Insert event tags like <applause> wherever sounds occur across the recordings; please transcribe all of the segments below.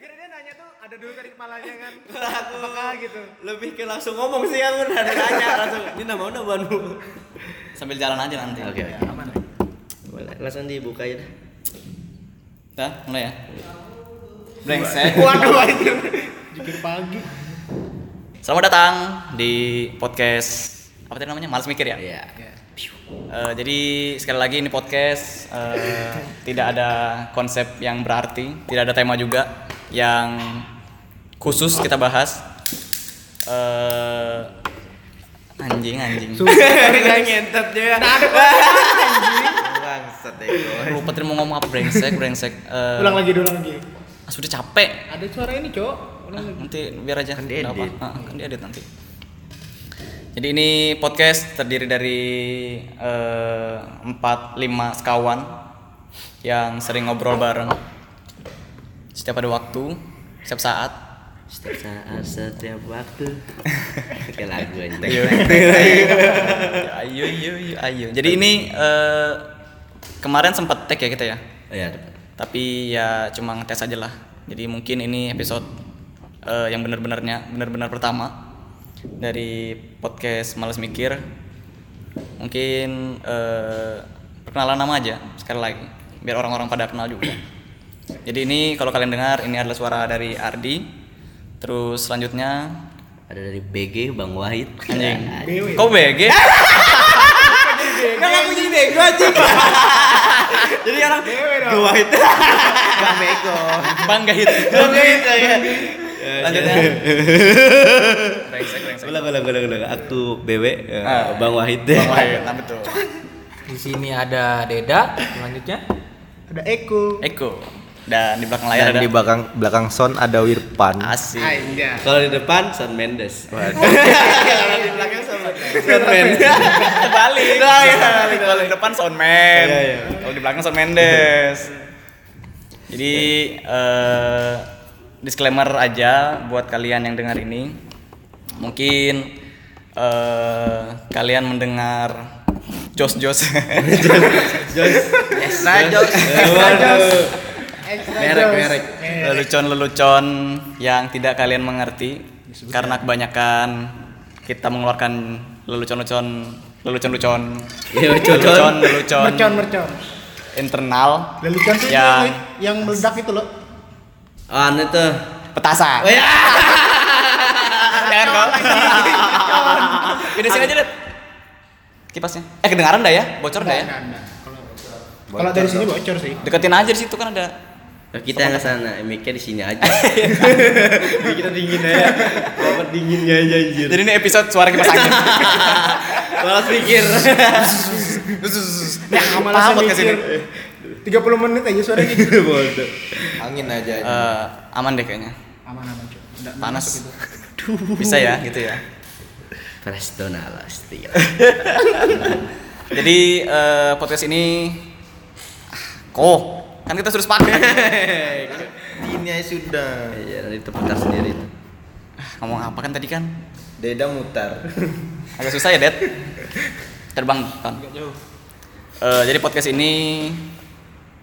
Kira dia nanya tuh ada dulu kan kepalanya kan. <laughs> Aku Apakah gitu? lebih ke langsung ngomong sih aku udah nanya langsung. Ini nama mana Banu? Sambil jalan aja nanti. Oke. Ya, aman. Boleh langsung dibuka ya. dah. Mulai ya. Brengsek. <laughs> Waduh anjir. Jikir pagi. Selamat datang di podcast apa tadi namanya? Males mikir ya. Iya. Ya. Eh, jadi sekali lagi ini podcast eh, tidak ada konsep yang berarti, tidak ada tema juga yang khusus kita bahas. Eh, anjing anjing. Ngentot juga. Nah, anjing. Bangsat ego. Lupa tadi mau ngomong apa brengsek brengsek. Eh, Ulang lagi, ulang lagi. ah, sudah capek. Ada suara ini, Cok. Ulang lagi. Nanti biar aja. Kan diedit. apa. Ah, kan diedit nanti. Jadi ini podcast terdiri dari eh, empat lima sekawan yang sering ngobrol bareng setiap ada waktu, setiap saat. Setiap saat, setiap waktu. <laughs> Kayak lagu aja. Ayo, ayo, ayo, ayo. Jadi ini eh, kemarin sempat tag ya kita ya, Oh iya, tapi ya cuma ngetes aja lah. Jadi mungkin ini episode eh, yang benar-benarnya, benar-benar pertama dari podcast Males Mikir. Mungkin eh, perkenalan nama aja sekali lagi, biar orang-orang pada kenal juga. Jadi ini kalau kalian dengar ini adalah suara dari Ardi. Terus selanjutnya Ada dari BG Bang Wahid. anjing. Kok BG? Enggak <laughs> aku jadi bego anjing. <laughs> jadi orang. Bang Wahid. <laughs> Bang bego. Bang Gahit. Bang Wahid ya. Lanjutnya. Brengsek, brengsek. Ulang ulang ulang ulang. Aku BW eh, Ah. Bang Wahid. Bang Wahid, nah betul. Di sini ada Deda, selanjutnya Ada Eko. Eko. Dan di belakang layar Dan ada di belakang belakang sound ada Wirpan. Asik. Anjay. Kalau di depan Son Mendes. <laughs> Kalau di belakang soundman. Kebalik. <laughs> Kalau di depan soundman. Iya, iya. Kalau di belakang sound Mendes. Jadi eh, disclaimer aja buat kalian yang dengar ini. Mungkin eh, kalian mendengar jos-jos. <laughs> Extra Jos. Extra Merek, Joss. merek. lelucon-lelucon yang tidak kalian mengerti karena kebanyakan kita mengeluarkan lelucon-lelucon lelucon-lelucon Iya, lelucon. lelucon lelucon Mercon, internal Lelucon yang yang yang meledak itu loh. Anu tuh. petasan Oh ya. Jangan kau Gedesin aja deh kipasnya eh kedengaran dah ya bocor dah ya. Kalau kalau dari sini bocor sih. deketin aja di situ kan ada Kita yang ke sana, mic-nya di sini aja. <laughs> kita dingin aja. Dapat dinginnya aja anjir. jadi ini episode suara kipas angin <laughs> Malas mikir. Nah, buat ke sini. mikir 30 menit aja suaranya gitu. <laughs> Angin aja. Eh, aman deh kayaknya Aman aman, nggak panas masuk itu. bisa ya gitu ya Presto Nalasti. <laughs> Jadi eh, podcast ini kok kan kita sudah sepakat Ini aja sudah. Iya, nanti terputar sendiri. ngomong apa kan tadi kan Deda mutar. agak susah ya Det terbang Ton. Eh, jadi podcast ini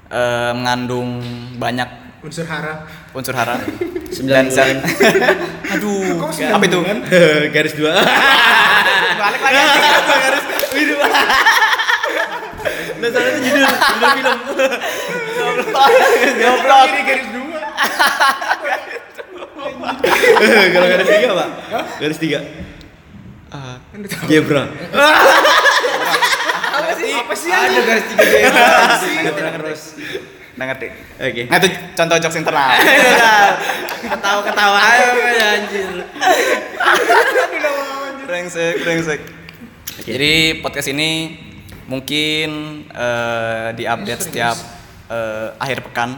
eh, mengandung banyak Unsur hara. unsur hara <laughs> Sembilan dan set- <laughs> aduh Kok apa itu? <laughs> Garis dua. balik lagi Garis biru. Nah, soalnya itu judul, judul film. goblok Ini garis dua. Kalau garis tiga, Pak? Garis tiga. Zebra. Apa sih? Apa sih? Ada garis tiga zebra. terus nggak ngerti. Oke. nah itu contoh jokes internal. <laughs> Ketawa-ketawa. Ayo <laughs> anjir. brengsek brengsek. Jadi podcast ini mungkin eh, diupdate setiap eh, akhir pekan.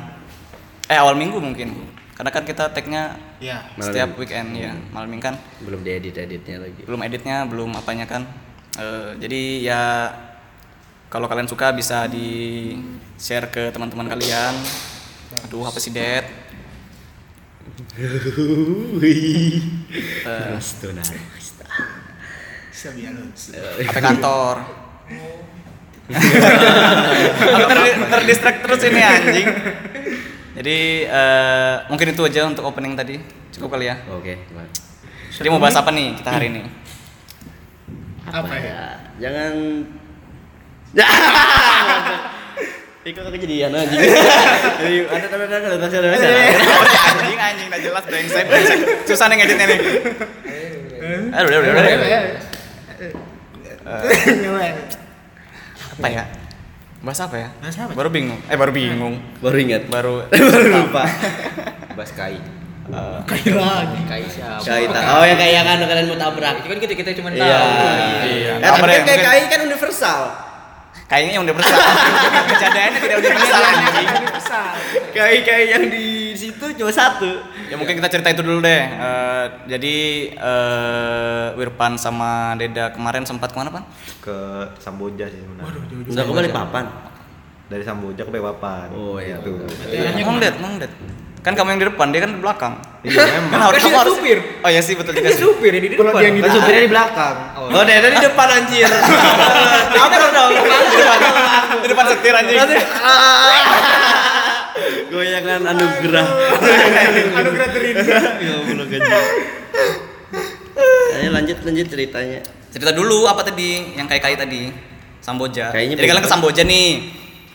Eh awal minggu mungkin. Karena kan kita tagnya Ya. Malam. setiap weekend ya. Malam minggu kan Belum diedit-editnya lagi. belum editnya belum apanya kan. Eh, jadi ya kalau kalian suka bisa di share ke teman-teman kalian aduh apa sih det. Sabialus. HP kantor ter terdistract terus ini anjing Jadi eh, mungkin itu aja untuk opening tadi. Cukup kali ya. Oke. Jadi mau bahas apa nih kita hari ini? Apa ya? Ya, jangan <laughs> Ikut ke kejadian anjing. <laughs> Jadi ada ada ada ada ada ada. anjing anjing nggak jelas brengsek brengsek. Susah nih ngeditnya nih. Aduh, udah udah udah. udah. Apa ya? Bahas apa ya? Bahas apa? Baru bingung. Eh baru bingung. Baru ingat. Baru <laughs> Baru lupa. Bas kai. eh, Kayak lagi. Kayak siapa? Kaitan. Oh yang kayak kan kalian mau tabrak. Itu kan kita kita cuma Iya. tahu. Iya. Ya, tapi kan kayak mungkin- kai kan universal. Kayaknya yang udah bersama. <laughs> Kejadiannya tidak udah bersama. Kai kai yang di situ cuma satu. Ya mungkin kita cerita itu dulu deh. Eh, jadi eh, Wirpan sama Deda kemarin sempat ke mana pan? Ke Samboja sih sebenarnya. Udah kembali papan. Dari Samboja ke Balikpapan. Oh, iya, Det, emang Det. Kan kamu yang di depan, dia kan di belakang. Iya Kan harus Kan kamu dia harus. supir. Oh iya sih betul juga Dia sih. supir ini di Kalau depan. dia yang di supirnya di belakang. Oh, dia dari depan anjir. <laughs> Apa dong? Di depan setir anjing. <laughs> Goyangan anugerah. <laughs> Anugerah terindah. Ya Allah gaji. Ayo lanjut lanjut ceritanya. Cerita dulu apa tadi yang kai-kai tadi? Samboja. Kayaknya Jadi kalian ke. Samboja nih.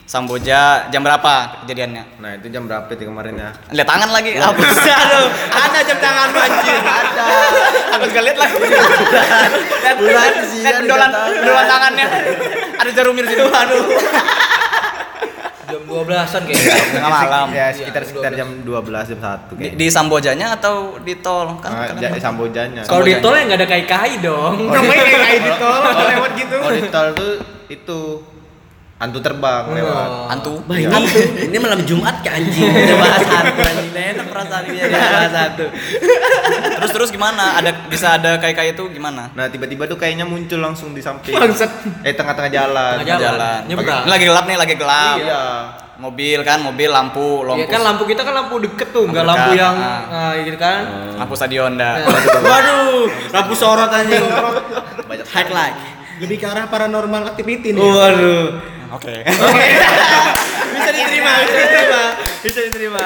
Samboja jam berapa kejadiannya? Nah itu jam berapa itu kemarin ya? Lihat tangan lagi. Apa sih aduh? Ada jam tangan lu anjir. Ada. Aku juga lihat lah. Lihat Bulan sih, lihat pendolan pendolan tangannya. Ada jarum di situ. Aduh. Jam 12-an kayaknya. Tengah malam. Ya sekitar sekitar jam 12 jam 1 Di, kayak. di Sambojanya atau di tol? Kan, Nah, kan- di Sambojanya. Kalau di tol ya nggak ada kai-kai dong. Namanya kayak kayak di tol lewat gitu. Oh di tol tuh itu hantu terbang lewat. Hantu. Bah, ini, ini malam Jumat ke anjing. Udah bahas hantu anjing. Nah, enak perasaan ini dia bahas hantu. Terus terus gimana? Ada bisa ada kai itu gimana? Nah tiba-tiba tuh kayaknya muncul langsung di samping. Bangsat. Eh tengah-tengah jalan. Tengah jalan. Ini lagi gelap nih, lagi gelap. Iya. Mobil kan, mobil lampu, lampu. Iya kan lampu kita kan lampu deket tuh, nggak Lampu yang ah. nah, gitu kan. lampu stadion dah. Waduh, lampu sorot anjing. Highlight. Lebih ke arah paranormal activity nih. Waduh. <laughs> Oke. Bisa diterima, bisa diterima. Bisa diterima.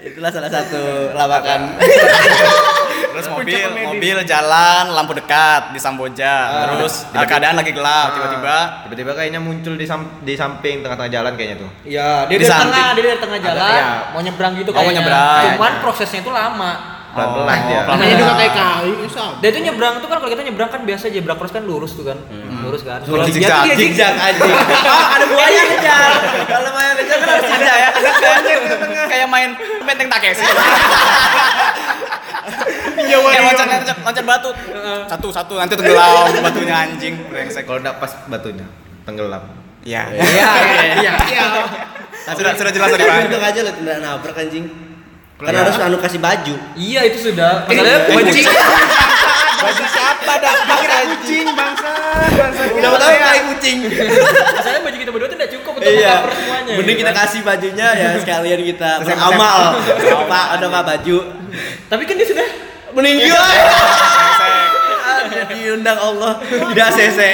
Itulah salah satu lawakan. <laughs> Terus mobil, mobil jalan, lampu dekat di Samboja. Terus eh, keadaan lagi gelap, tiba-tiba Tiba-tiba kayaknya muncul di sam- di samping tengah-tengah jalan kayaknya tuh. Iya, dia Di tengah, dia dari tengah jalan, iya. mau nyebrang gitu Oh, mau kayaknya. nyebrang. Cuman prosesnya itu lama. Pelan-pelan Oh, dia. Namanya juga kayak kayu, ya sama. Dia tuh nyebrang tuh kan kalau kita nyebrang kan biasa zebra cross kan lurus tuh kan. Lurus kan. Kalau zigzag, zigzag, dia zigzag anjing. <laughs> Oh, ada buaya kejar. Kalau buaya kejar kan harus zigzag ya. kayak kayak main benteng Takeshi. Iya, kayak loncat, loncat, loncat batu. Satu, satu, nanti tenggelam batunya anjing, brengsek. Kalau enggak pas batunya tenggelam. Iya. Iya, iya, iya. Sudah, sudah jelas tadi, Pak. Untung aja lo tidak nabrak anjing. Kan harus anu kasih baju. Iya itu sudah. Masalahnya Eh, baju siapa dah? Kucing bangsa, bangsa. Udah tahu kayak kucing. Masalahnya baju kita berdua tuh tidak cukup untuk Iya. cover semuanya. Mending gitu kita kan. kasih bajunya ya sekalian kita beramal. Pak, ada nggak baju? Tapi kan dia sudah Meninggal. Ada diundang Allah tidak sese.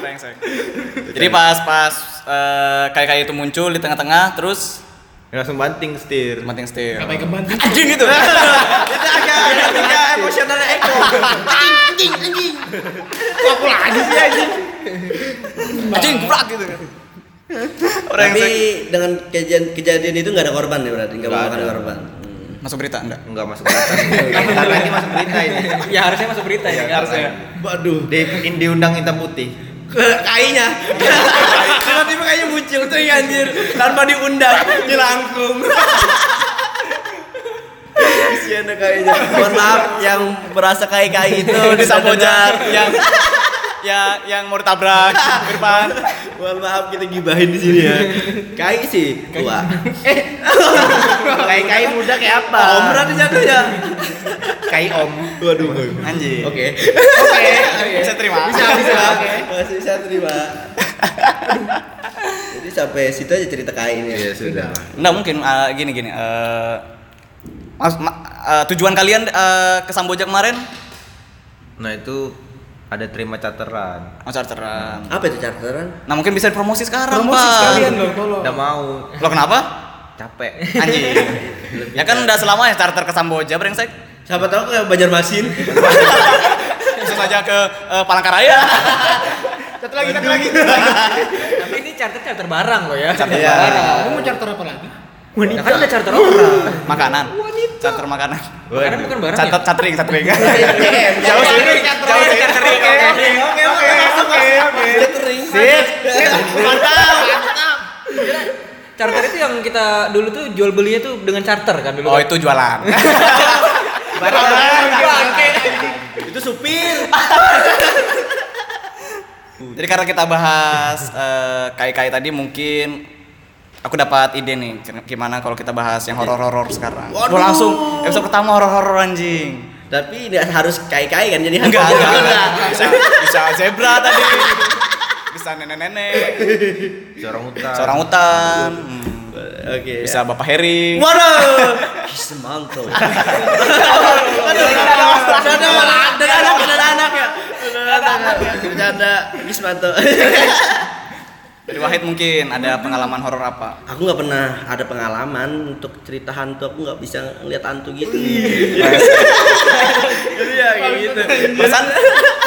Brengsek. Jadi pas pas eh, kayak kayak itu muncul di tengah-tengah terus langsung banting setir. banting setir. Sampai ke banting. Anjing <laughs> itu. Itu agak agak emosionalnya Eko. Aku lagi sih anjing. Anjing gebrak gitu. Tapi Brengsek. dengan kejadian kejadian itu nggak ada korban ya berarti nggak ada. korban. Masuk berita enggak? Enggak masuk berita. Bentar <laughs> lagi masuk berita ini. ya harusnya masuk berita ya. Harusnya. Waduh. Di diundang hitam putih. Kainya. Tiba-tiba kayaknya muncul tuh anjir. Tanpa diundang dilangkung kasihan kayaknya mohon maaf yang merasa kai kai itu <laughs> Di Samboja disadar. yang ya yang mau ditabrak <laughs> Irfan. mohon maaf kita gibahin di sini. Ya kai sih tua <laughs> Kai kai muda kayak apa? om berarti jatuhnya. Kai om. waduh. Anjing. oke. Oke, bisa terima. bisa bisa. Masih bisa terima. Jadi sampai situ aja cerita kai ini. Ya sudah. Enggak mungkin eh, gini gini eh mas- ma- eh, tujuan kalian eh, ke Samboja kemarin? Nah itu ada terima charteran. mau charteran. apa itu charteran Nah mungkin bisa promosi sekarang Promosi Pak. sekalian loh, tolong. Udah mau. Lo kenapa? capek. Anjing. ya kan udah selamanya charter ke Samboja brengsek. Siapa tahu ke Banjarmasin. <laughs> Langsung aja ke eh, Palangkaraya. Satu lagi, satu lagi. Tapi ini charter charter barang loh ya. Charter Iya. Kamu mau charter apa lagi? Nah, kan ada charter orang. makanan. Charter makanan. Karena bukan barang Charter ya. catering, catering. <laughs> Jauh sih. Jauh sih. Oke, oke, oke, oke. Catering. Sip. Charter itu yang kita dulu tuh jual belinya tuh dengan charter kan dulu. Oh, itu jualan. <laughs> Itu supir. Jadi karena kita bahas eh, kai-kai tadi mungkin aku dapat ide nih gimana kalau kita bahas yang horor-horor sekarang. Waduh. Langsung episode pertama horor-horor anjing. Tapi tidak harus kai-kai kan jadi Enggak, hantu. enggak, enggak. <laughs> Bisa, bisa zebra tadi. Bisa nenek-nenek, Seorang hutan. seorang hutan. hmm, Oke. Bisa Bapak Heri. Waduh. Kismanto. Malah ada anak, ada anak ya. Ada anak ya. Bercanda Kismanto. <laughs> <laughs> Wahid mungkin ada pengalaman horor apa? Aku nggak pernah ada pengalaman untuk cerita hantu. Aku nggak bisa ngeliat hantu gitu. Jadi ya kayak gitu. Pesan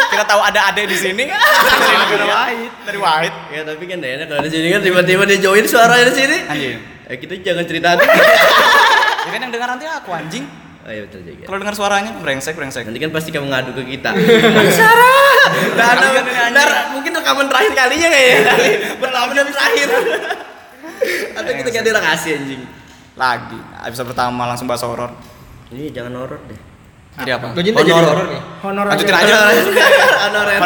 kita tahu ada ade di sini. Dari Wahid. Dari Wahid. Ya tapi kan enak kalau di sini kan tiba-tiba dia join suaranya di sini. Anjing. Eh kita jangan cerita hantu. Ya kan yang dengar nanti aku anjing. Oh iya betul juga. Kalau dengar suaranya brengsek brengsek. Nanti kan pasti kamu ngadu ke kita. <laughs> Sarah. Nah, nah, mungkin rekaman terakhir kalinya kayaknya. <laughs> Bertahun terakhir. Atau kita ganti lokasi anjing. Lagi. Episode pertama langsung bahas horor. Ini jangan horor deh. Jadi apa? Honor. Honor Lanjutin aja. aja. <laughs> Honorer.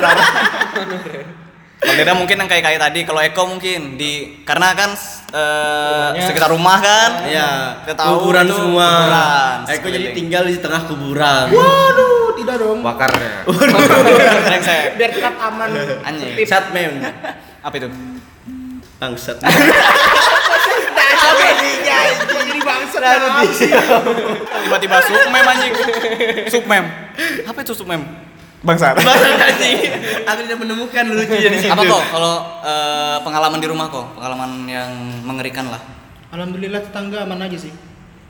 Kalau Deda mungkin yang kayak kayak tadi, kalau Eko mungkin di karena kan Rumahnya- sekitar rumah kan. Iya, Kita tahu kuburan itu semua. kuburan, Eko jadi sekeliling. tinggal di tengah kuburan. Waduh, tidak dong. Bakarnya. Brengsek. Biar tetap aman. Anjing. Sat mem. Apa itu? Bangsat. <laughs> Jadi Tiba-tiba submem anjing. Submem. Apa itu submem? Bangsat. <laughs> Bangsat. <laughs> Aku tidak menemukan lucunya di situ. Apa kok kalau eh, pengalaman di rumah kok? Pengalaman yang mengerikan lah. Alhamdulillah tetangga aman aja sih.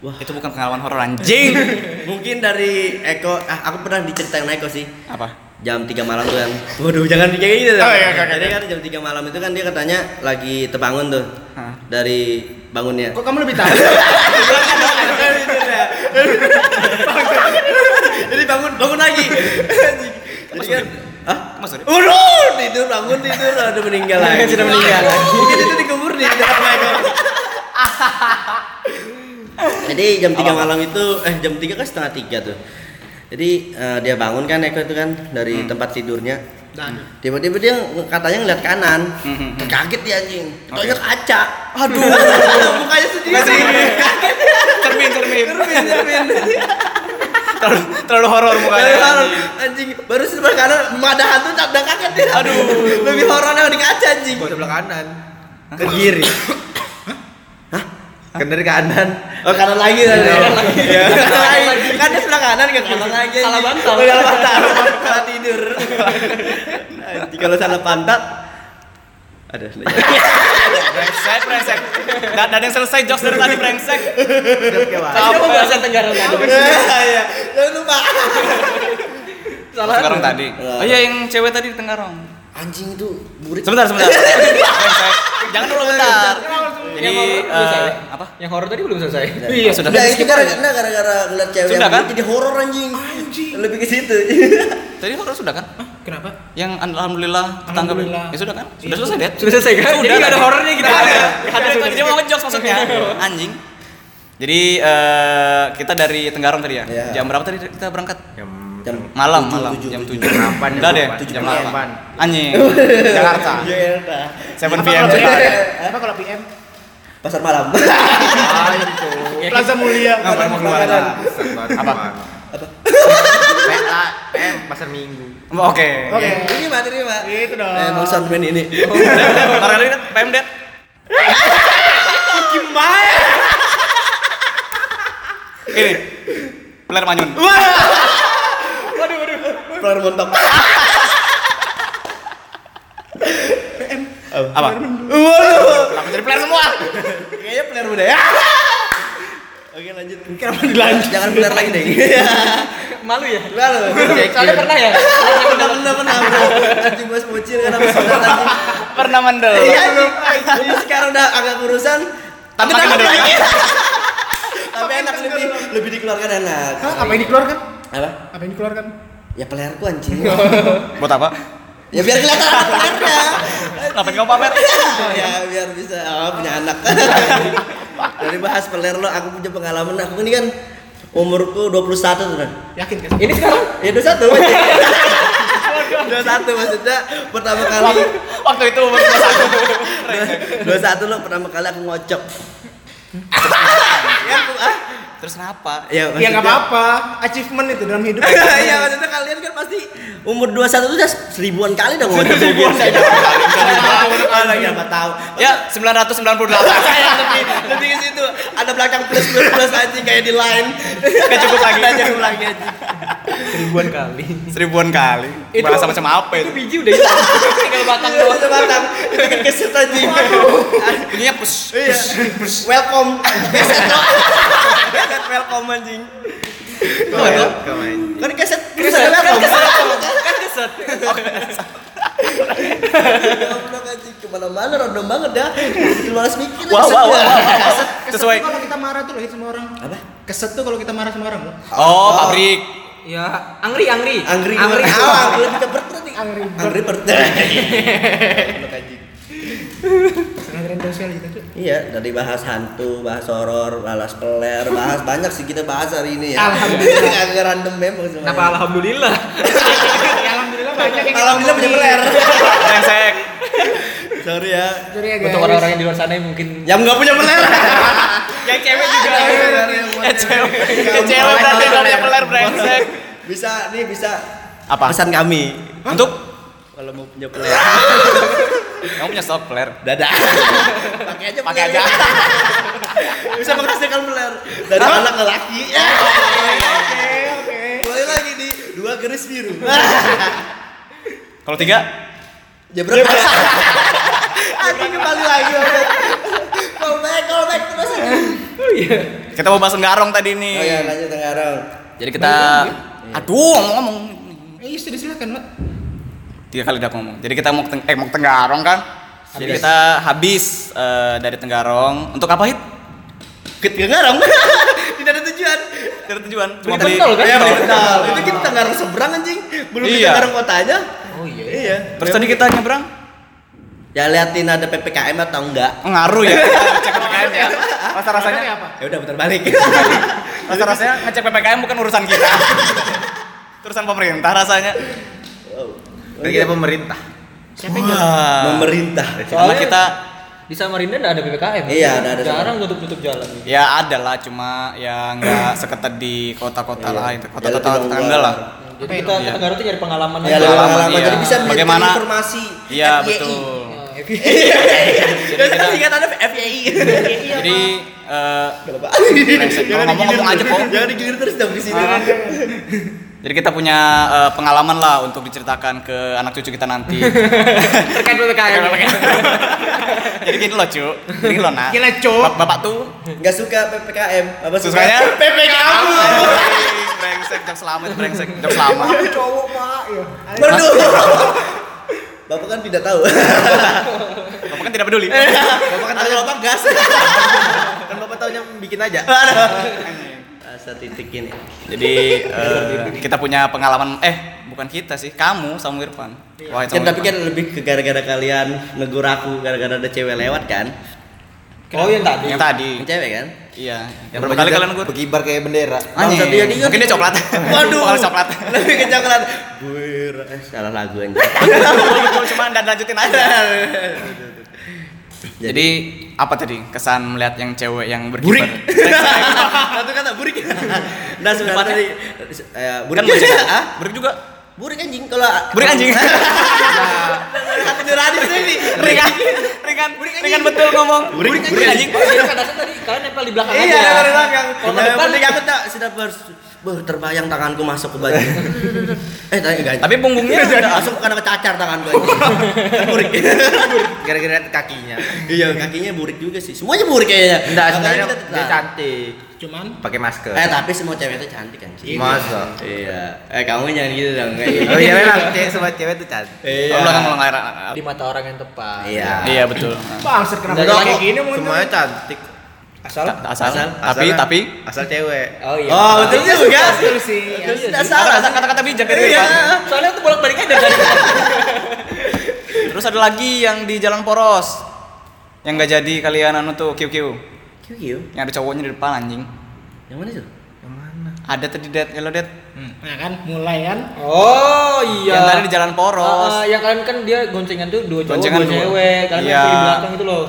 Wah, Itu bukan pengalaman horor anjing. <laughs> mungkin dari Eko, ah, aku pernah diceritain Eko sih. Apa? Jam 3 malam tuh kan. Waduh, jangan kayak gitu. Oh, iya, oke, oke, Jadi kan jam 3 malam itu kan dia katanya lagi terbangun tuh. Hah. Dari bangunnya. Kok kamu lebih tahu? Jadi bangun, bangun lagi. Jadi kan, Hah? Mas Suri? Waduh, tidur bangun tidur udah meninggal lagi. Sudah meninggal. Mungkin itu dikubur di dekat Eko. Jadi jam 3 malam itu eh jam 3 kan setengah 3 tuh. Jadi eh, dia bangun kan Eko itu kan dari tempat tidurnya. Tiba-tiba dia katanya ngeliat kanan. Hmm, hmm, hmm. Kaget dia anjing. Taunya kaca. Aduh. <laughs> Mukanya sendiri. Masih cermin, cermin. Cermin, cermin. Terlalu, terlalu horor mukanya. Horor. anjing. Anjing, baru sebelah kanan ada hantu udah kaget dia. Aduh. Lebih horor yang di kaca anjing. Kok sebelah kanan? Ke kiri. Kan dari kanan. Oh kanan lagi tadi. Kanan lagi. Kanan lagi. Kan dia sebelah kanan ke kanan lagi. Salah bantal. Salah bantal. Salah tidur. Anjing, kalau salah pantat ada. <laughs> Brengsek, brengsek. Nggak ada yang selesai jokes dari tadi brengsek. Kita mau bahasa Tenggara tadi. <laughs> Iya. Jangan lupa. Salah. Tenggarong tadi. Oh iya yang cewek tadi di Tenggarong. Anjing itu burik. Sebentar, sebentar. <laughs> Brengsek. Jangan dulu bentar. Jadi apa? Yang horor tadi belum selesai. Iya, sudah. Nah, itu gara-gara nah, gara-gara ngeliat cewek Sudah, yang kan? jadi horor anjing. Lebih ke situ. Tadi horor sudah kan? Kenapa? Yang alhamdulillah tetangga Alhamdulillah. Ya sudah kan? Sudah selesai, Det. Sudah selesai kan? Jadi nggak ada horornya gitu. Ada. Nggak ada. Dia mau ngejokes maksudnya. Anjing. Jadi eh, kita dari Tenggarong tadi ya. Iya. Jam berapa tadi kita berangkat? Jam Jam Malam, tujuh, malam tujuh, jam tujuh. 7. Delapan, jam Enggak deh, delapan. jam Delapan. 8. Anjing. <laughs> Jakarta. Jakarta. 7 Apa PM? Apa kalau PM? Pasar malam. <laughs> Ah, itu. Plaza Mulia. Keluar. Apa? Apa? <laughs> PM, pasar minggu. Oke. Oke. Ini mah, ini mah. Itu dong. Eh, mau soundman ini. Kan PM Det. Gimana? Ini. Peler Manyun. <laughs> Pelar montok. Apa? Waduh. Kenapa jadi peler semua? Kayaknya player budaya. Oke lanjut. Kenapa dilanjut? Jangan benar lagi deh. <laughs> Malu ya? Lalu. Soalnya pernah ya? Pernah pernah pernah bro. Anjing bos bocil kan apa saudara anjing. Pernah mendel. Iya belum. Ini sekarang udah agak kurusan. Tapi mendel. lagi. <laughs> Tapi enak lebih lebih dikeluarkan enak. Hah, apa yang dikeluarkan? Apa? Apa yang dikeluarkan? Ya pelerku anjing. <laughs> Buat apa? Ya biar kelihatan ada pelernya. Ngapain kamu pamer? <laughs> ya biar bisa oh, punya anak. Dari bahas peler lo, aku punya pengalaman. Aku ini kan umurku 21 tuh. Yakin kan? Ini sekarang? Ya 21 maksudnya. 21 maksudnya pertama kali Waktu itu umur 21. 21 lo pertama kali aku ngocok. <laughs> ya aku ah. Terus kenapa? Ya, Ya nggak apa-apa. Achievement itu dalam hidup. <laughs> Iya maksudnya kalian kan pasti umur 21 tuh udah seribuan kali dong <laughs> ngocok seribuan saya Alah ya nggak tahu. Ya, 998. Saya <laughs> lebih lebih ke situ. Ada belakang plus plus plus anjing kayak di line. Gak cukup lagi. Nggak cukup lagi anjing. Ribuan kali. Seribuan kali. Itu- Bahasa macam apa Itu itu? biji udah hilang. Tinggal batang doang. udah batang. Itu kan keset anjing. Bunyinya push. Iya. Welcome. Keset. Keset welcome anjing. Oh, itu? Kan keset Keset, keset kan welcome. Kan keset. Goblok anjing ke mana-mana random banget dah. Bikin malas mikir. Wow, keset wow, gua. wow. Keset Sesuai. kalau kita marah tuh loh sama orang. Apa? Keset tuh kalau kita marah sama orang. Oh, pabrik. Ya, angri, angri. Angri. angry. Ah, lebih ke bird berarti. Angry bird. Angry bird. <laughs> Sosial gitu tuh. Iya, dari bahas hantu, bahas horor, balas peler, bahas banyak sih kita bahas hari ini ya. Alhamdulillah. Agak random memang semuanya. Kenapa alhamdulillah? Ya, <laughs> alhamdulillah banyak yang Alhamdulillah punya peler. Brengsek. Sorry ya. Sorry ya guys. Untuk orang-orang yang di luar sana yang mungkin Yang nggak punya peler. Yang cewek juga. Eh, cewek. Eh, cewek orang berarti yang nggak punya peler. peler brengsek. Bisa nih bisa Apa? pesan kami Untuk kalau mau punya peler. <laughs> kamu punya stok peler. Dadah. <laughs> Pakai aja Pakai aja. <laughs> bisa menghasilkan peler dari anak ke laki. Oke, oke. Boleh lagi di dua garis biru. Kalau tiga, Jebrek. Aku kembali lagi. Call back, call back terus aja. kita mau bahas Nggarong tadi nih. Oh ya lanjut sekarang. Jadi kita aduh ngomong-ngomong Eh, istri silakan, Pak. Tiga kali udah ngomong. Jadi kita mau Teng- eh mau Tenggarong kan? Jadi kita habis eh, dari Tenggarong untuk apa hit? Ke Tenggarong. <laughs> Tidak ada tujuan. Dari tujuan Beli pentol, kan? Iya, beli betul. pentol. Itu kita Tenggarong seberang anjing. Belum di Iya. Tenggarong kotanya. Oh iya. Iya. Terus tadi kita nyebrang Ya liatin ada PPKM atau enggak. ngaruh ya. <laughs> Cek PPKM ya. Rasa rasanya apa? Ya udah putar balik. rasa rasanya ngecek PPKM bukan urusan kita. <laughs> Urusan pemerintah rasanya. Dari kita pemerintah. Siapa yang jalan? Karena Soalnya- kita Di Samarinda nggak ada PPKM. Iya, nggak ada Jarang tutup-tutup jalan. ya ada lah cuma ya nggak seketat di kota-kota Iya. Ya, kota-kota tetangga lah. Jadi kita Iya. ke Tenggarong tuh nyari pengalaman Ya, Pengalaman, iya. Jadi bisa Bagaimana- informasi. Iya betul. Oh. Dan kan singkatannya FYI. Jadi eh, Kenapa? Brengsek, kalau ngomong ngomong aja kok. Jangan digilir terus dong di sini. Jadi kita punya eh, pengalaman lah untuk diceritakan ke anak cucu kita nanti. <laughs> Terkait PPKM. Jadi gini loh cu, gini loh nak. Gila, Cu. Bap- Bapak tuh Enggak suka PPKM. Apa suka? Sukanya? PPKM. brengsek, jok selamat, brengsek, jok selamat. Cowok, Pak. Ya. Waduh. Bapak kan tidak tahu. Bapak kan tidak peduli. Bapak kan tahu bapak gas. Kan bapak taunya bikin aja. Asa titik ini. Jadi eh, kita punya pengalaman, eh bukan kita sih, kamu sama Irfan. Wah, Kan tapi kan lebih ke gara-gara kalian negur aku gara-gara ada cewek lewat kan? Oh yang tadi. yang tadi. Yang cewek kan? Iya. Yang berapa kali kalian negur? Berkibar kayak bendera. Anjing. Bangsat, dia- dia- Mungkin dia coklat. Waduh. Bakal coklat. Lebih ke coklat. Buir, eh, salah lagu aja. Betul, cuma dan lanjutin aja. Jadi apa tadi kesan melihat yang cewek yang berkibar? burik. <laughs> Satu kata burik. Nah, sebenarnya tadi eh, burik Kan burik, juga. Ah, burik juga. burik anjing kalau <laughs> Burik anjing. Hati nurani ini. ringan, ringan, ringan betul ngomong. Burik, burik anjing. Kadang tadi kalian nempel di belakang Iya, dari belakang. Kalau depan penting aku tak sudah ber Ber, terbayang tanganku masuk ke baju. <laughs> eh, tanya enggak. Tapi punggungnya <laughs> udah masuk karena kecacar tanganku aja. <laughs> Kan burik. Gara-gara kakinya. iya, kakinya burik juga sih. Semuanya burik kayaknya. Enggak, sebenarnya kita dia cantik. Cuman pakai masker. Eh tapi semua cewek itu cantik kan sih. Masa? Iya. Eh kamu jangan gitu dong kayak gitu. Oh iya memang cewek semua cewek tuh cantik. Iya. Kalau belakang melanggar. Di mata orang yang tepat. Iya. Iya betul. bangset kenapa kayak gini mau Semuanya cantik. Asal. Asal, Asal. tapi Asal- tapi asal cewek. Oh iya. Oh betul juga. betul sih. Tidak salah. kata kata-kata bijak dari Iya. Soalnya tuh bolak-balik aja dari <laughs> Terus ada lagi yang di Jalan Poros. Yang nggak jadi kalian anu tuh QQ. Kiu kiu. Yang ada cowoknya di depan anjing. Yang mana tuh? Yang mana? Ada tadi dead, yellow dead. Nah kan mulai kan. Oh iya. Yang tadi di Jalan Poros. Ah, yang kalian kan dia goncengan tuh dua cowok Goncengan dua cewek. Kalian Iya. yang di belakang itu loh.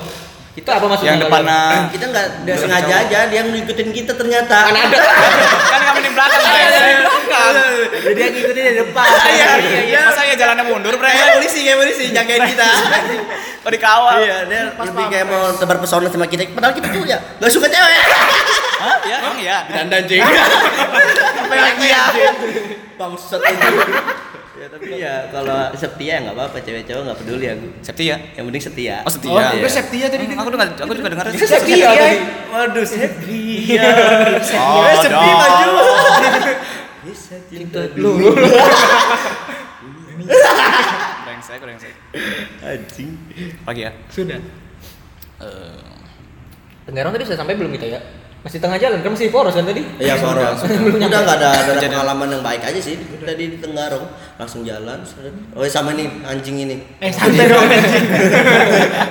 Itu apa maksudnya? yang depannya Kita nggak nggak sengaja aja dia ngikutin kita ternyata. Kan ada. kan kami di belakang Ada di Bre. belakang. Jadi dia ngikutin dari depan. Iya, iya, iya. Masa ya jalannya mundur, Bre? Kayak polisi kayak polisi jagain kita. Oh dikawal. Iya, dia lebih kayak mau tebar pesona sama kita. Padahal kita tuh ya nggak suka cewek. Hah? Ya, emang ya. Dandan jeng. Apa lagi ya? Bangsat. Ya tapi ya kalau setia nggak apa-apa cewek cowok nggak peduli aku. Setia. Yang penting setia. Oh, setia. Oh, Iya. gue Septia tadi. Hmm, aku juga aku juga dengar Setia tadi. Waduh setia. Oh, Eh, sepi dong. baju. Bisa cinta Lu dulu. lu. Brengsek, brengsek. Anjing. Pagi ya. Sudah. Eh, Tenggarong tadi sudah sampai belum kita ya? Masih tengah jalan kan masih poros kan tadi? Iya poros. Udah nggak ada ada Jadi- pengalaman yang baik aja sih. Tadi di Tenggarong langsung jalan. Oh sama nih anjing ini. Eh santai dong <laughs> anjing.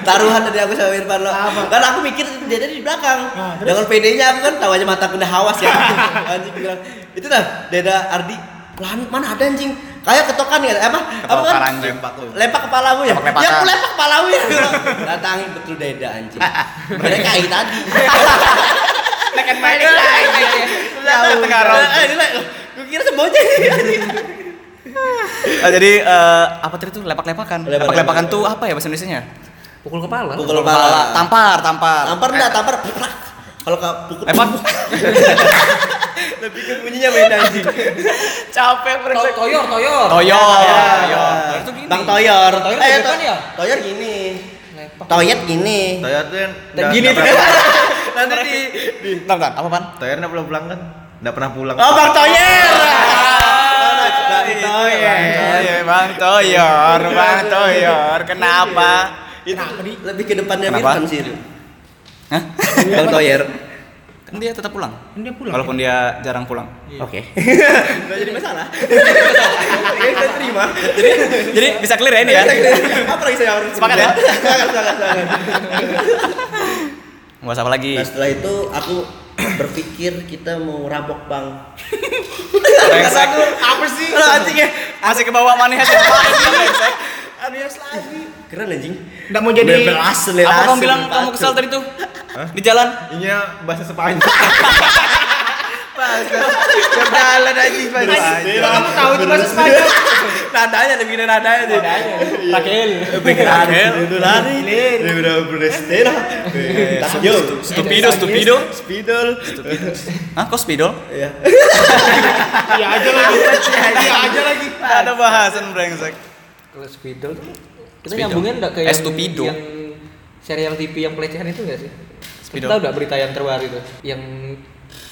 Taruhan tadi aku sama Irfan lo. Karena aku mikir dia tadi di belakang. Nah? Dengan PD-nya aku kan tahu aja mataku udah hawas ya. <laughs> anjing bilang, "Itu dah Deda Ardi pelan mana ada anjing kayak ketokan ya apa apa kan anjing. lempak kepalamu ya ya aku lempak kepalamu ya <laughs> datangi betul Deda anjing mereka tadi Tekan balik lagi. Tenggarong. Eh, ini lah. Gue kira semboja Ah, jadi eh, apa tadi tuh lepak-lepakan? Lepak-lepakan. Tuh apa ya bahasa Indonesia? Pukul kepala. Pukul Kepala. Tampar, tampar. Tampar enggak, tampar. plak. Kalau ke pukul Lepak. lebih ke bunyinya beda anjing. Capek To- Toyor, toyor. Toyor. Ya. Toyor. Toyor tuh gini. Bang Toyor. Toyor eh, to- ya? Toyor gini. Toyet gini. Toyota tuh yang gini tuh. <laughs> Nanti di Bentar, bentar. Apa, Pan? Toyota nggak pulang kan? Nggak pernah pulang. Oh, Bang Toyer. <laughs> Bang Bang Toyor, Bang Toyor, Bang Toyor. Kenapa? Itu lebih ke depannya Kenapa? Irfan sih. Hah? Bang Toyer. Kan dia tetap pulang. Kan dia pulang. Walaupun dia jarang pulang. Oke. Enggak jadi masalah. <laughs> Ya, saya terima. Jadi jadi bisa clear ya ini ya. Apa lagi saya harus <laughs> Sepakat ya? Sepakat, sepakat, sepakat. <laughs> Mau apa lagi? Nah setelah itu aku berpikir kita mau rabok bang. Brengsek. Apa sih? Lo anjing ya? Masih ke bawah mana Alias lagi. Keren anjing. Nggak mau jadi Belas, lelas, Apa kamu bilang kamu kesal tadi tuh? Di jalan? Ini bahasa Spanyol. <laughs> bahasa berjalan anjing bahasa Spanyol. Kamu tahu itu bahasa Spanyol. <laughs> Nadanya lebih dari nadanya sih. Rakel. Lebih ke nadanya. Itu lari. Lebih udah berestera. Yo. Stupido, stupido. Spidol. <laughs> Hah, kok spidol? Iya. Iya aja lagi. Iya aja lagi. Ada bahasan brengsek. Kalau Spidol tuh kita nyambungin enggak ke Eh, yang, Stupido. yang serial TV yang pelecehan itu enggak sih? Spidol. Tahu enggak berita yang terbaru itu? Yang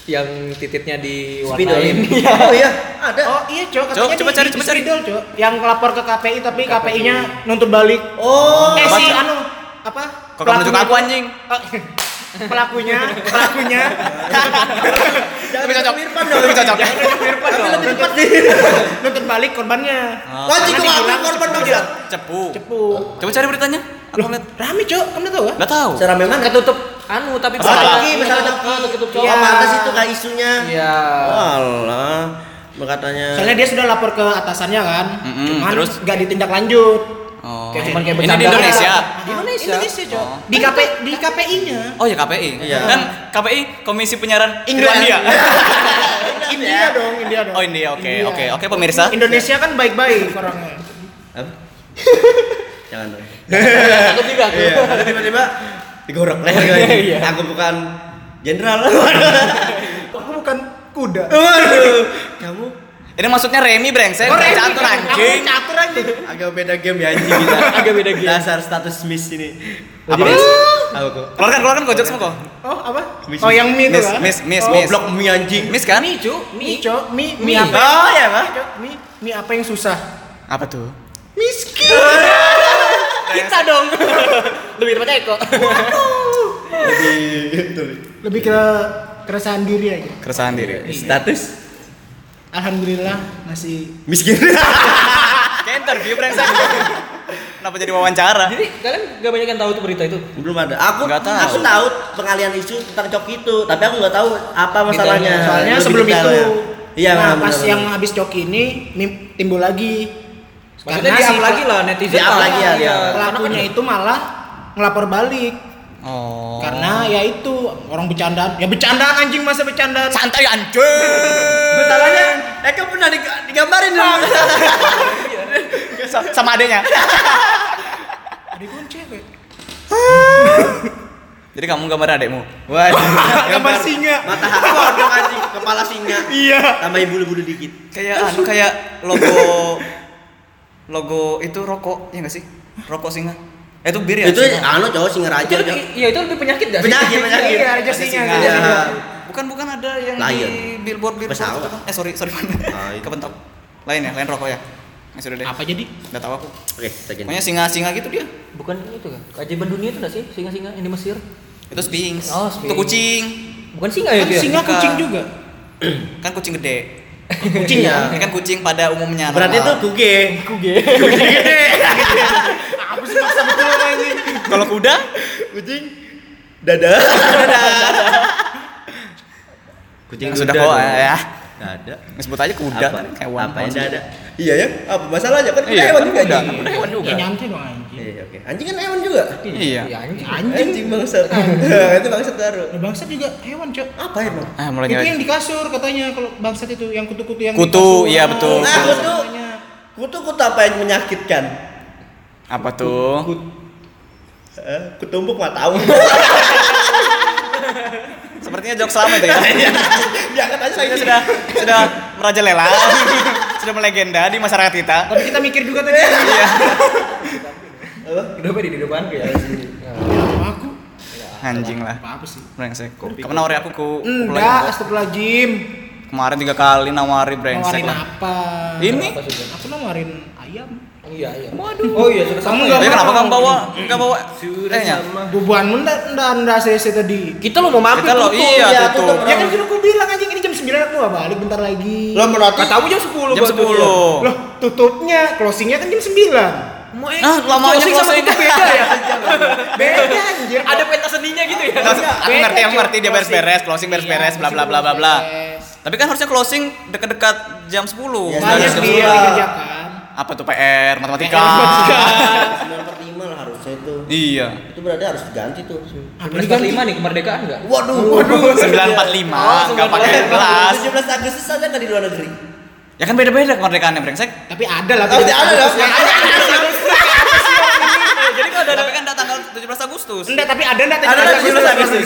yang titiknya Spidol. diwarnain. <laughs> Oh iya, ada. Oh iya cok, Cok, katanya coba di- cari, di coba cari. Spidol, cok. Yang ngelapor ke KPI tapi KPI-nya nuntut balik. Oh. eh si anu apa? Kok kamu nunjuk aku, anjing? <laughs> Oh, pelakunya, pelakunya. Lebih cocok. Lebih cocok. Tapi dong. lebih tepat sih. <laughs> Nuntut balik korbannya. Wajib kok aku korban bang Jilat. Cepu. Cepu. Coba cari beritanya. Aku lihat. Rame cok, kamu tahu kan? Enggak tahu. Secara memang ketutup anu tapi Masalah. Coki, masalah Coki. Ah, ketutup Oh, cowok. pantas itu kayak isunya. Iya. Walah, katanya. Soalnya dia sudah lapor ke atasannya kan, Mm-mm, cuman terus? nggak ditindak lanjut. Oh. Kayak cuman kayak Ini di. Indonesia. Di Indonesia. Indonesia. Oh. Di KP di KPI-nya. Oh ya KPI. Iya. Kan KPI Komisi Penyiaran. <laughs> India. India dong, India dong. Oh India, oke, oke, oke pemirsa. Indonesia kan baik-baik orangnya. Apa? <laughs> Jangan dong. Aku tidak. aku. Iya, tiba-tiba digorok leher gue. <laughs> Iya. Aku bukan jenderal. Aku bukan kuda. Kamu Ini maksudnya Remi brengsek, Oh, Remi. catur anjing. Aku catur anjing. agak beda game ya anjing kita. <laughs> Agak beda game. Dasar status miss ini. Apa? Jadi Apa kok? Keluarkan keluarkan kok jokes semua kok. Oh, apa? Miss, Oh, yang mie itu Miss, kan? miss, miss, oh, miss. Blok mie anjing. Miss kan? Mie, cu. Mie. Cok. Mie, mie Mie. apa? Oh, ya, Pak. Mie, mie apa yang susah? Apa tuh? Miskin. <laughs> Kita dong. <laughs> Lebih tepatnya Eko. Lebih ke keresahan diri aja. Keresahan diri. Status Alhamdulillah masih miskin. <laughs> Kayak interview brengsek. Kenapa jadi wawancara? Jadi kalian gak banyak yang tahu tuh berita itu. Belum ada. Aku Nggak tahu. aku tahu pengalian isu tentang cok itu, tapi aku nggak tahu apa masalahnya. soalnya Lebih sebelum detail itu. ya. Iya, nah, benar, pas benar, yang habis coki ini timbul lagi. Maksudnya di up si lagi lah netizen. Di up lagi ya, dia. Iya. Karena pelakunya itu malah ngelapor balik. Oh. Karena ya itu orang bercandaan, ya bercandaan anjing masa bercandaan. santai anjing. Masalahnya Eka pernah dig- digambarin dong. Sa- <laughs> sama adanya. Ada gue cewek. Jadi kamu gambar adekmu. Waduh. <laughs> Gambar singa. Matahari kodok anjing, kepala singa. Iya. Tambahin bulu-bulu dikit. Kayak anu kayak logo logo itu rokok ya nggak sih? Rokok singa. Eh, itu bir ya? Itu singa? anu cowok singa Itu raja. lebih, Cok. iya itu lebih penyakit gak sih? Penyakit, penyakit. Iya, raja singa. singa. raja Iya. singa. Bukan bukan ada yang Lion. di billboard billboard Pesawat. itu kan? Eh sorry sorry Ah, <laughs> itu. kebentok. Lain ya, lain rokok ya. Ya sudah deh. Apa jadi? Udah tahu aku. Oke, gini. Pokoknya singa-singa gitu dia. Bukan itu kan? Keajaiban dunia itu gak sih? Singa-singa yang di Mesir. Itu Sphinx. Oh, Itu Sphinx. kucing. Bukan singa ya Kan dia? singa kucing juga. <clears throat> Kan kucing gede. <laughs> Kucing ya. Ini kan kucing pada umumnya. Berarti itu normal. kuge. Kuge. <laughs> Maksa betul anjing? Kalau kuda Kucing dada. Kucing sudah kok ya. Dada. Sebut aja kuda Apa? kan hewan. Apa yang dada? Iya ya. Apa masalahnya kan kuda Iya, hewan kan juga kuda. anjing. Kuda hewan juga. Ya nyantai dong anjing. Iya, oke. Anjing kan hewan juga. Iya. Ya anjing. Anjing. Bangsat. <laughs> Itu bangsat baru. Ya, bangsat juga hewan, Cok. Apa emang? Ah, mulai Itu yang di kasur katanya kalau bangsat itu yang kutu-kutu yang Kutu, iya, betul. Nah, Nah, kutu. Kutu kutu apa yang menyakitkan? Apa tuh? Eh, kutumbuk mah tahu. <laughs> Sepertinya jok selama itu ya. <laughs> Diangkat aja Saya lagi. sudah sudah merajalela, <laughs> sudah melegenda di masyarakat kita. Tapi kita mikir juga tadi. Iya. Kenapa di depanku ya? aku Anjing lah. apa sih? Brengsek. Kamu nawari aku ku Enggak, astagfirullahaladzim. Kemarin tiga kali nawari brengsek Nawarin apa? Ini? Aku nawarin ayam. Oh iya iya. Waduh. Oh iya sudah Kamu sama. Tapi ya? kenapa kamu bawa enggak bawa tehnya? Bubuanmu ndak ndak ndak CC tadi. Kita lo mau mampir Kita lo iya Iya, tutup. tutup. Ya kan sudah aku bilang anjing ini jam 9 aku nggak balik bentar lagi. Lo berarti Katamu jam 10 Jam 10. Loh, tutupnya, closingnya kan jam 9. Mau eh, Ah, lamanya closing sama tutup beda ya? Beda anjir. Ada pentas seninya gitu ya? Aku ngerti, aku ngerti dia beres-beres, closing beres-beres, Iya, bla bla bla bla bla. Tapi kan harusnya closing dekat-dekat jam 10. Iya, Nggak Banyak jam dia 10. dikerjakan. Apa tuh PR, matematika? lima lah harusnya itu. Iya. Itu berarti harus diganti tuh. Apa 11.45 nih kemerdekaan enggak? Waduh, waduh. <laughs> 945, enggak pakai kelas. 17 Agustus saja nggak di luar negeri. Ya kan beda-beda kemerdekaannya brengsek. Tapi ada lah. Oh, ada dong. Ya, ada, ada. Jadi kalau ada tapi kan ada tanggal 17 Agustus. Enggak, tapi ada enggak Ada, ada, 17 Agustus.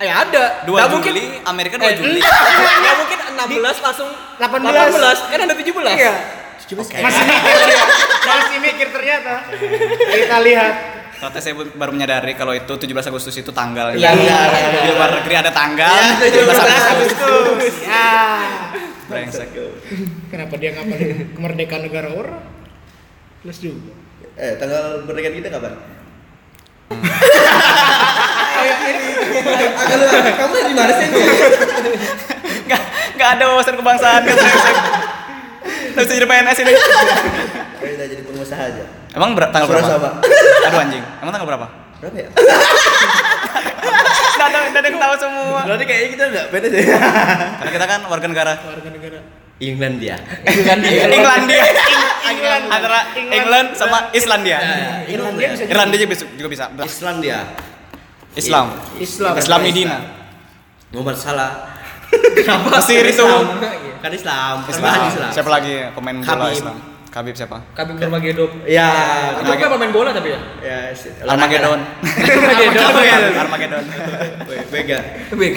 Ya ada. 2 Nggak Juli, Amerika 2 Juli. Ya <laughs> mungkin 16 langsung 18. 18. Kan ada 17. Iya. Masih mikir dia. Masih mikir ternyata. Kita lihat. Ternyata saya baru menyadari kalau itu 17 Agustus itu tanggalnya. Iya, iya, Di luar negeri ada tanggal Iya, 17 17 Agustus. Agustus. Ya. Brengsek. Kenapa dia ngapalin kemerdekaan negara orang? Plus juga. Eh, tanggal kemerdekaan kita kapan? <laughs> Agak kamu di mana sih? Enggak enggak ada wawasan kebangsaan kan <laughs> brengsek. Nggak bisa jadi PNS ini. Kita jadi pengusaha aja. Emang ber- tanggal berapa? sama. Aduh anjing. Emang tanggal berapa? Berapa ya? Enggak ada yang tahu semua. Berarti kayaknya kita enggak beda deh. Karena kita kan warga negara Warga negara. Irlandia. Irlandia. Englandia. England. Antara England sama Islandia. Irlandia bisa juga. Irlandia juga bisa. Juga bisa. Islandia. Islam. Islam. Islam Medina. Muhammad Salah. Mesir itu. Kan Islam. Islam. Islam. Siapa lagi pemain bola Khabib. Islam? Khabib siapa? Kami Nurmagedon. Ya, Itu apa pemain bola tapi ya? ya Armageddon. Armageddon. Armageddon. Vega. Beg.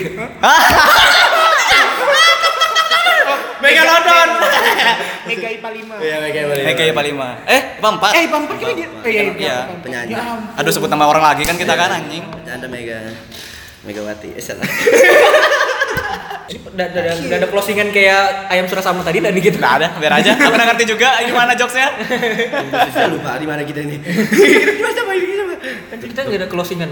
Megalodon. Mega IPA 5. Iya, Mega boleh. Mega IPA 5. Eh, IPA 4. Eh, IPA 4 kita dia. Eh, iya, Iya, penyanyi. Ya. Aduh sebut nama orang lagi kan kita kan anjing. Anda Mega Megawati. Eh, salah. <laughs> Udah ada, udah ada closingan kayak ayam surasama tadi dan gitu. Nggak ada, biar aja. Aku udah ngerti juga gimana jokesnya. Saya lupa di mana kita ini. Kan kita nggak ada closingan.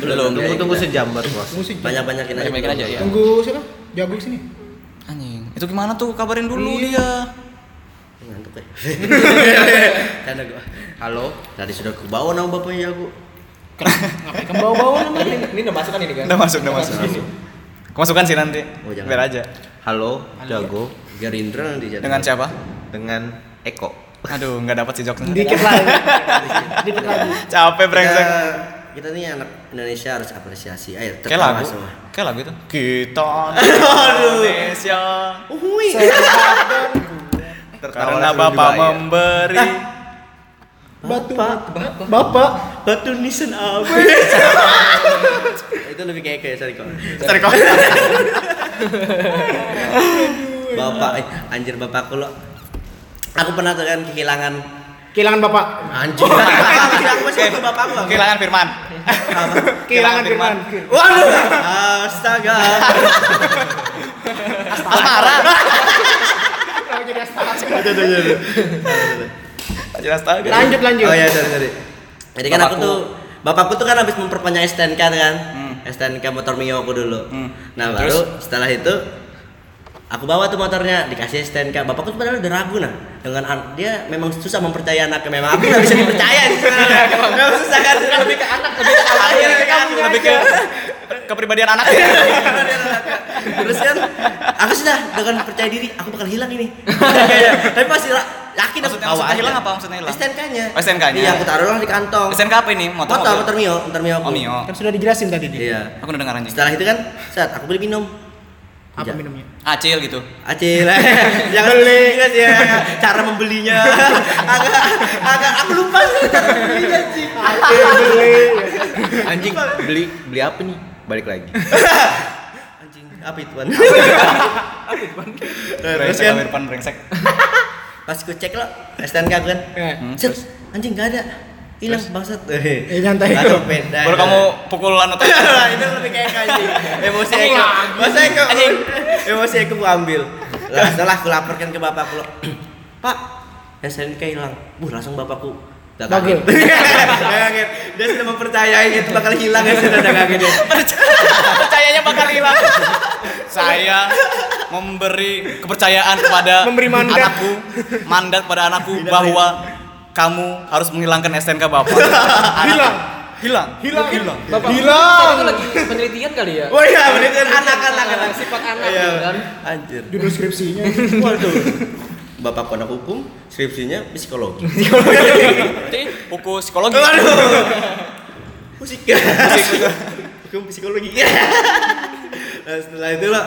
Belum. Tunggu tunggu sejam baru bos. Musik. Banyak-banyakin aja. Aja ya. Tunggu siapa? Jago sini. Anjing. Itu gimana tuh? Kabarin dulu dia. Ngantuk ya. <laughs> Gua. Halo, tadi sudah ku bawa nama bapaknya aku. Ngapain kamu bawa-bawa nama? ini, ini udah masuk kan ini kan? Udah masuk, udah masuk. Kemasukan sih nanti. Oh, jangan. Biar aja. Halo, Jago. Gerindra nanti jadi. Dengan siapa? Dengan Eko. Aduh, nggak dapat sih jokesnya. Dikit lagi. Dikit lagi. Capek brengsek. Kita, kita nih anak Indonesia harus apresiasi. Ayo, Kayak lagu. semua. Kayak lagu itu. Kita Indonesia. Uhui. Karena Bapak memberi <laughs> Batu. Bapak. Batu nisan apa? <laughs> Itu lebih kayak kayak. Sorry kok. Bapak, eh, anjir bapakku lo. Aku pernah tuh kan kehilangan Kehilangan bapak. anjir. <laughs> Kehilangan masih waktu bapakku. aku. Kehilangan Firman. Kehilangan firman. Waduh. Astaga. Asmara. Jadi astaga. Jelas tahu. Lanjut lanjut. Oh iya, sorry, sorry. Jadi kan aku tuh bapakku tuh kan habis memperpanjang STNK kan. Hmm. STNK motor Mio aku dulu. Hmm. Nah, Terus? baru setelah itu aku bawa tuh motornya dikasih STNK. Bapakku tuh padahal udah ragu nah dengan an- dia memang susah mempercayai anaknya. Memang aku nggak bisa dipercaya nih. <laughs> Memang susah kan lebih ke anak, lebih ke anak. Iya, lebih ke anak. lebih ke kepribadian anaknya. Terus kan aku sudah dengan percaya diri aku bakal hilang ini. Kayak, <laughs> Tapi pasti yakin Maksudnya- bawa maksudnya aja. hilang apa maksudnya hilang? STNK-nya. Oh, STNK-nya. Iya, aku taruhlah di kantong. SNK apa ini? Motor Motor, motor Mio, motor Mio. aku. Oh Mio. Kan sudah dijelasin tadi dia. Iya. Aku udah dengar anjing. Setelah itu kan, saat aku beli minum. Apa Ja- minumnya? Acil gitu. Acil, <laughs> jangan beli sih ya, cara membelinya. agak, agak, aku lupa sih cara membelinya sih. Acil beli. Anjing, beli, beli apa nih? Balik lagi. Anjing, apa itu Wan? <laughs> Terus Brengsek kan, Firman brengsek. Pas ku cek lo, STNK kan, Eh. Set, anjing gak ada, hilang bangsat. <laughs> Eh, nyantai. Aduh, beda. Baru kamu pukul anu tuh. <laughs> itu lebih kayak anjing. Emosi aku, masa aku, emosi aku gua ambil. Lah, setelah aku laporkan ke bapakku lo, <clears throat> Pak, SNK hilang. Buh, langsung bapakku. Kaget. <laughs> Dia sudah mempercayai itu bakal hilang ya sudah udah kaget dia. Percayanya bakal hilang. Saya memberi kepercayaan kepada Memberi mandat. anakku, mandat pada anakku bahwa kamu harus menghilangkan STNK Bapak. <laughs> Hilang. Hilang. Hilang. Hilang. Bapak Hilang. itu lagi penelitian kali ya. Oh iya, bener anak-anak anak. Sifat anak Iya. gitu kan. Anjir. Judul skripsinya. Waduh. Bapakku anak hukum, skripsinya psikologi. Berarti buku psikologi. Waduh. Musik. Hukum psikologi. Nah, setelah itu lo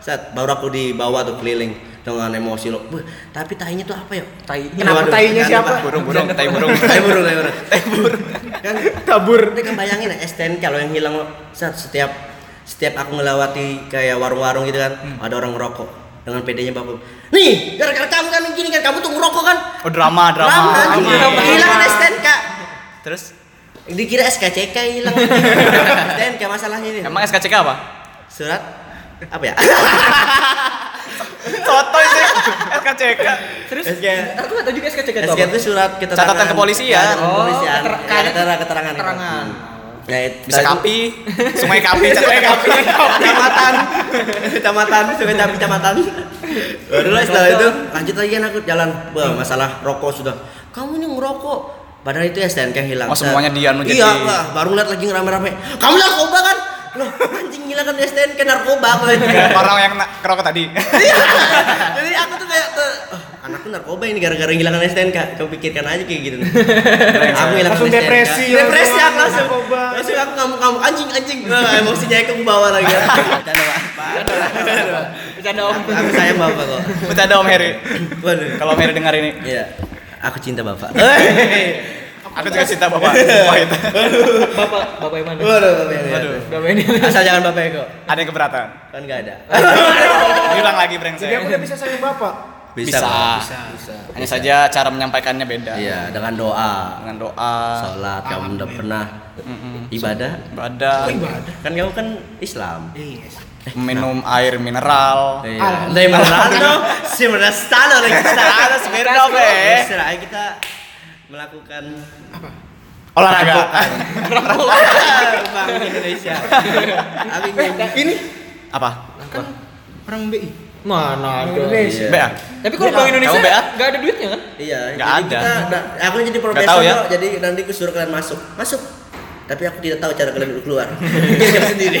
saat baru aku dibawa tuh keliling dengan emosi lo. "Wah, tapi tainya tuh apa ya? Tai. Kenapa Waduh, tainya siapa? lupa. Burung, burung, tai burung. Tai burung, tai burung. Tai burung. Kan Kabur. Tapi kan bayangin ya STNK kalau yang hilang lo saat setiap setiap aku melewati kayak warung-warung gitu kan ada orang ngerokok dengan PD-nya bapak. Nih, gara-gara kamu kan gini kan kamu tuh ngerokok kan? Oh drama, drama. Lama, anjing. drama. Hilang STNK. Terus Dikira SKCK hilang. <laughs> STNK masalahnya ini. emang SKCK apa? Surat apa ya? <laughs> Sotoy sih. SKCK. Terus SK. aku nggak tahu juga SKCK itu SK apa. itu surat keterangan Catatan kepolisian. Ya, Oh, Ya, keterangan keterangan. keterangan. Ya, itu- Bisa kapi, sungai kapi, <laughs> sungai kapi. kecamatan. Kecamatan sungai tapi kecamatan. Baru lah setelah itu lanjut lagi kan aku jalan. Wah, masalah rokok sudah. Kamu ini ngerokok. Padahal itu STNK hilang. Oh, semuanya dia nu iya baru ngeliat lagi ngerame-rame kamu narkoba kan loh anjing gila kan STNK narkoba aku Orang yang na- kerokok tadi. Iya. jadi aku tuh kayak tuh, "Oh, anakku narkoba ini gara-gara ngilangin STNK kau pikirkan aja kayak gitu aku ngilangin Langsung STNK. depresi, depresi aku langsung narkoba. langsung aku ngamuk-ngamuk anjing anjing Wah, emosinya aku bawa lagi Bercanda, Pak. Bercanda om. aku sayang bapak kok Bercanda Om Heri. waduh Kalau Om Heri dengar ini. iya aku cinta bapak <laughs> Aku juga cinta bapak. Wahid. Bapak, bapak yang mana? Waduh, bapak ini. Waduh. Bapak ini. Asal jangan bapak Eko. Ada yang keberatan. Kan nggak ada. <laughs> Bilang lagi Jadi brengsek. aku udah bisa sayang bapak. Bisa. Pak. Bisa. Hanya saja cara menyampaikannya beda. Iya, dengan doa. Dengan doa, Sholat, kamu udah pernah ibadah? ibadah, Kan kamu kan Islam. Iya. minum air mineral. Iya. Mana? Si mana stalo lagi stalo Sebenarnya ya? Kita melakukan Olahraga. Bank Indonesia. Abi Ini Apa? kan orang BI. Mana ada? Indonesia. BA. Tapi kalau Bank Indonesia Kamu BA? nggak ada duitnya kan? Iya, Nggak jadi ada. Kita, nah, aku jadi profesor, ya? jadi nanti aku suruh kalian masuk. Masuk. Tapi aku tidak tahu cara kalian keluar. Pikirkan sendiri.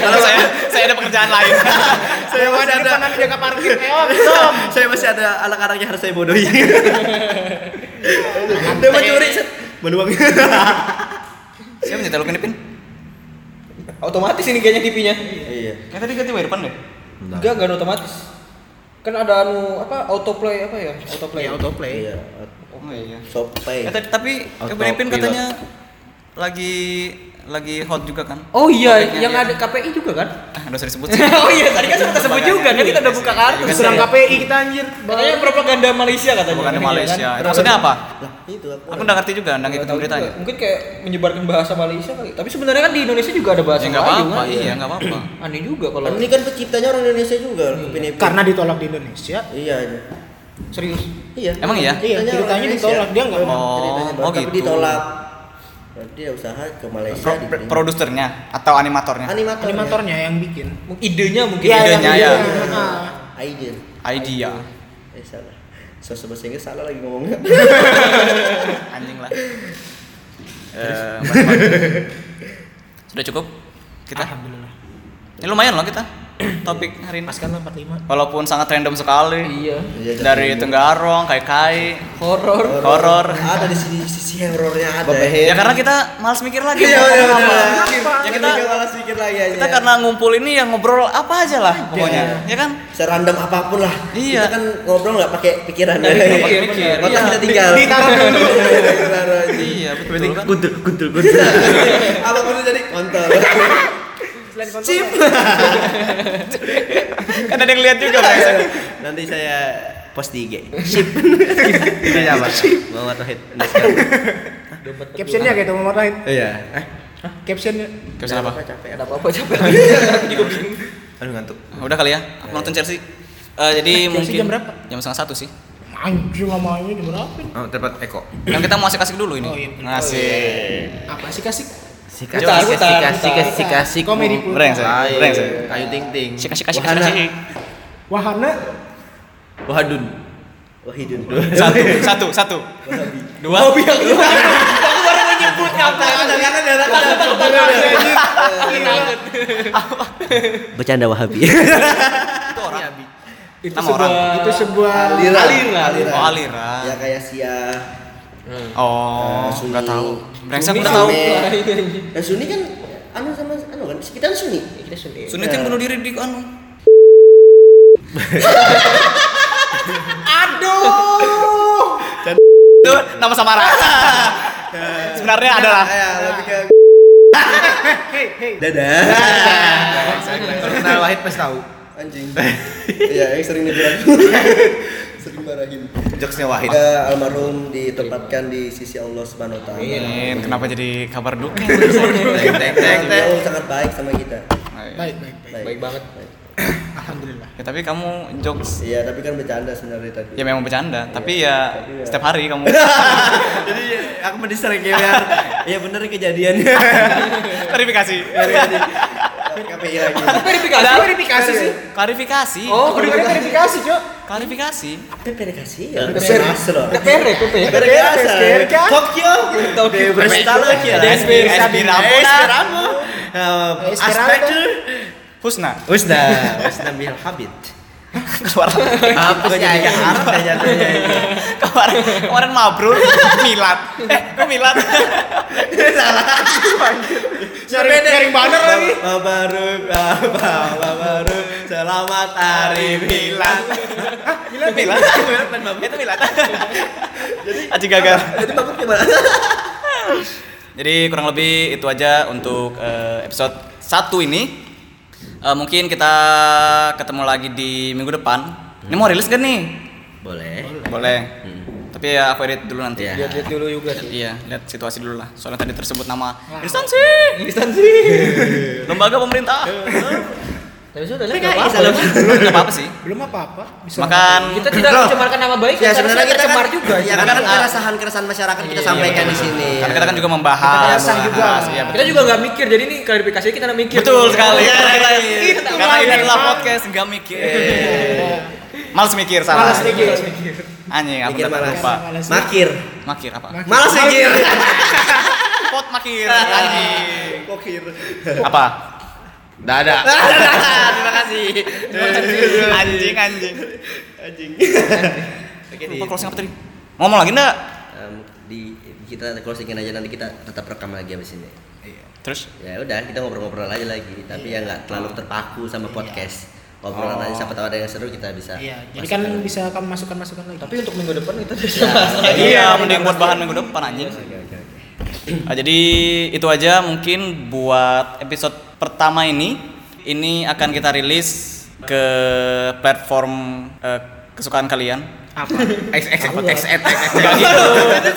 Kalau saya saya ada pekerjaan lain. <laughs> saya masih ada nanti jaga parkir. Stop. <laughs> saya masih ada anak-anak yang harus saya bodohi. <laughs> Dia mau curi, set. Menuang. <laughs> Siapa nyetel lu Pin? Otomatis ini kayaknya TV-nya. Iya. Kayak tadi ganti depan deh. Enggak, enggak ada otomatis. Kan ada anu apa autoplay apa ya? Autoplay. Ya autoplay. Iya. Oh iya. Sopai. Eh, tadi- tapi Kevin Pin katanya lagi lagi hot juga kan? Oh iya, Topiknya yang dia. ada KPI juga kan? Ah, udah usah disebut. oh iya, tadi kan sudah sebut juga kan kita udah buka kartu. Serang KPI kita anjir. Katanya propaganda Malaysia katanya. Iya, Malaysia. kan? Itu maksudnya apa? Lah, itu aku. Aku nggak ngerti juga, nggak Nggak ngikutin tahu beritanya. juga. Mungkin kayak menyebarkan bahasa Malaysia kali. Tapi sebenarnya kan di Indonesia juga ada bahasa Ya nggak Melayu apa-apa, kan? iya nggak apa-apa. <clears throat> Aneh juga kalau Ini kan penciptanya orang Indonesia juga. Karena ditolak di Indonesia. iya. serius. Iya. Emang iya? Iya, Ceritanya ditolak dia nggak mau. Oh, oh tapi gitu. ditolak. Berarti dia usaha ke Malaysia Pro- diterima. produsernya atau animatornya? Animator. Animatornya yang bikin. Mungkin idenya mungkin. Iya, idenya yang ya. bikin. Ah. Aiden. Idea. Eh salah. So bahasa Inggris salah lagi ngomongnya. <laughs> Anjing lah. Eh, balik-balik. Sudah cukup? Kita? Alhamdulillah. Ini lumayan loh kita. <clears throat> Topik hari ini. Pas kan 45. Walaupun sangat random sekali. Iya. Iya, Dari Tenggarong, Kai Kai, Horor. horor. Ada di sini sisi horornya ada. Ya karena kita malas mikir lagi. Iya, iya, apa. Ya kita malah sedikit lagi aja. kita karena ngumpul ini yang ngobrol apa aja lah pokoknya. Ya kan? serandom apa pun lah. Iya. Kita kan ngobrol nggak pakai pikiran. Nggak ya. pakai. Otak Iya. kita tinggal. Ditaruh <laughs> dulu. Iya, betul kan? Kuntul, kuntul, kuntul. <laughs> Apa pun itu jadi kontol. <laughs> Chip. <laughs> Kan ada yang lihat juga. Nanti saya post di IG. Chip. Itu apa? Muhammad Wahid. Captionnya kayak itu Muhammad Wahid. Iya. Eh? Captionnya. Caption apa? Capek. Ada apa-apa capek. Aku <laughs> juga bingung. Aduh ngantuk. Udah kali ya, aku nonton Chelsea. Eh, jadi mungkin jam berapa? Jam setengah satu sih. Anjing namanya jam berapa? Oh, tempat Eko. Yang kita mau asik-asik dulu ini. Oh, iya. Ngasih. Apa sih kasih? Komedi putar. Kayu ting ting. Asik Wahana. Wahadun. Wahidun. Satu, satu, satu. Dua. Aku baru menyebut kata. Bercanda Wahabi. Itu orang. Itu Nama sebuah itu sebuah Aliran. aliran. Oh, aliran. Ya kayak Sia. Oh, Eh, nggak tahu. Brengsek Sunni udah tahu. sama- Dan Sunni kan anu sama anu kan kita Sunni. Kita Sunni. Sunni yang bunuh diri di anu. Aduh. Itu <laughs> nama samaran. Sebenarnya adalah Ya. Dadah. Nah, Wahid pasti tahu. Anjing. <laughs> Iya, yang sering dibilang. <laughs> sering marahin. jokesnya Wahid. Semoga almarhum ditempatkan di sisi Allah Subhanahu wa taala. Amin. Kenapa jadi kabar duka? Teng teng teng. Beliau sangat baik sama kita. Baik, baik, baik. Baik banget. Alhamdulillah. Ya tapi kamu jokes Iya, tapi kan bercanda sebenarnya tadi. ya memang bercanda, tapi ya tapi ya. setiap hari kamu <laughs> Jadi aku mendisrek ya biar ya bener kejadian. verifikasi. KPI lagi. Verifikasi. Verifikasi sih. Klarifikasi. Oh, verifikasi, Cok. klarifikasi. PPDKasi ya. PPDKasi loh. Ya, PPR. PPDKasi. Tokyo. Tokyo. Berstalo ya. Esperamo. Esperamo. Aspektur. Husna. Usna. Usna bil habit. Suara Apa sih ya Arab ya jatuhnya kemarin kemarin mabrur milad. Eh, kok milad? Salah. Cari cari banner lagi. Baru, bapak baru, selamat hari Milan. Milan Milan itu Milan Aji gagal Itu bapak gimana? jadi kurang lebih itu aja untuk eh, episode satu ini Eh, mungkin kita ketemu lagi di minggu depan. Ini mau rilis gak nih? Boleh. boleh. Tapi ya aku edit dulu nanti. Iya. Lihat-lihat dulu juga sih. iya lihat situasi dulu lah. Soalnya tadi tersebut nama instansi Instansi. <laughs> lembaga pemerintah <laughs> Tapi sudah lihat PKI nggak apa-apa. belum nggak apa-apa sih Belum apa-apa. Bisa makan Kita tidak mencemarkan nama baik, Ya kita sebenarnya kita tercemar kan, juga. ya Karena kan kan- keresahan-keresahan masyarakat kita Iya, sampaikan iya, di sini. karena kita kan juga membahas Kita juga. iya, Kita juga nggak mikir, jadi ini klarifikasi kita nggak mikir. Betul sekali. Iya, Karena iya. ini adalah podcast nggak mikir. Males mikir salah. Malas mikir. Anjing, aku Mikir udah lupa. Malas. Makir. Makir apa? Malas mikir. Pot makir. Anjing. Makir. Apa? Udah ada. <laughs> Terima kasih. Anjing, anjing. Anjing. Oke di closing apa tadi? Ngomong lagi enggak? di kita closingin aja nanti kita tetap rekam lagi abis ini. Terus? Ya udah kita ngobrol-ngobrol aja lagi, tapi ya nggak terlalu terpaku sama podcast. Ngobrolan aja siapa tahu ada yang seru kita bisa. Iya, jadi kan masukkan. bisa kamu masukkan masukan lagi. Tapi untuk minggu depan kita <laughs> Ya. Iya, mending buat bahan minggu depan anjing. Oke oke oke. Ah, jadi itu aja mungkin buat episode pertama ini. Ini akan kita rilis ke platform eh, kesukaan kalian. Apa? X X X X X X. Gitu.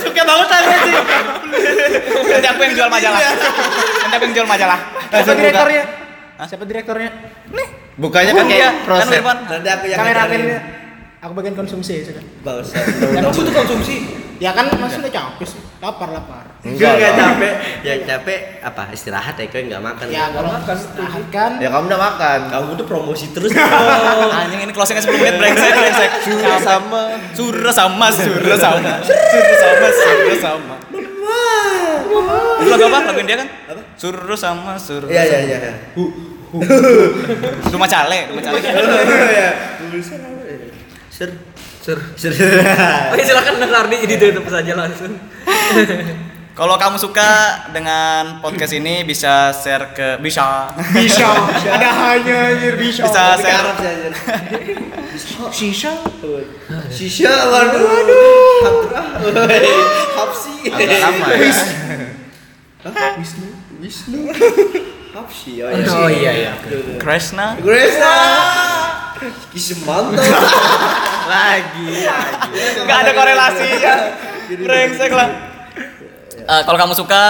Suka banget aku sih. Nanti aku yang jual majalah. Nanti aku yang jual majalah. Siapa direktornya? Siapa direktornya? Bukanya kan Iya, kayak kan proses. Nanti aku yang Kameramennya. Aku bagian konsumsi sudah. Bagus. Emang butuh konsumsi. Ya kan maksudnya capek sih. Lapar lapar. Enggak enggak capek. Ya capek apa? Istirahat ya kau nggak makan. Ya kalau makan kan. Ya kamu udah makan. Kamu tuh promosi terus. <laughs> Anjing ini closingnya 10 menit brengsek brengsek. Surah sama. Surah sama, surah sama. Surah sama, surah sama. Itu lagu apa? Lagu India kan? Apa? Surah sama, surah Iya iya sama. iya. Rumah Cale, rumah Cale. Iya. Sur. Sur. Sur. Oke silakan dengar di ini tutup saja langsung. <laughs> Kalau kamu suka dengan podcast ini bisa share ke bisa Bisa. <laughs> Ada hanya anjir bisa. bisa share. Sisa. <laughs> Shisha waduh. Waduh. Hapsi. Agak lama ya. Wisnu. Wisnu. Hapsi. Oh Oh iya iya. Krishna. Gresa. Kismanto. <laughs> Lagi. Nggak ada korelasinya. Brengsek lah. Eh, kalau kamu suka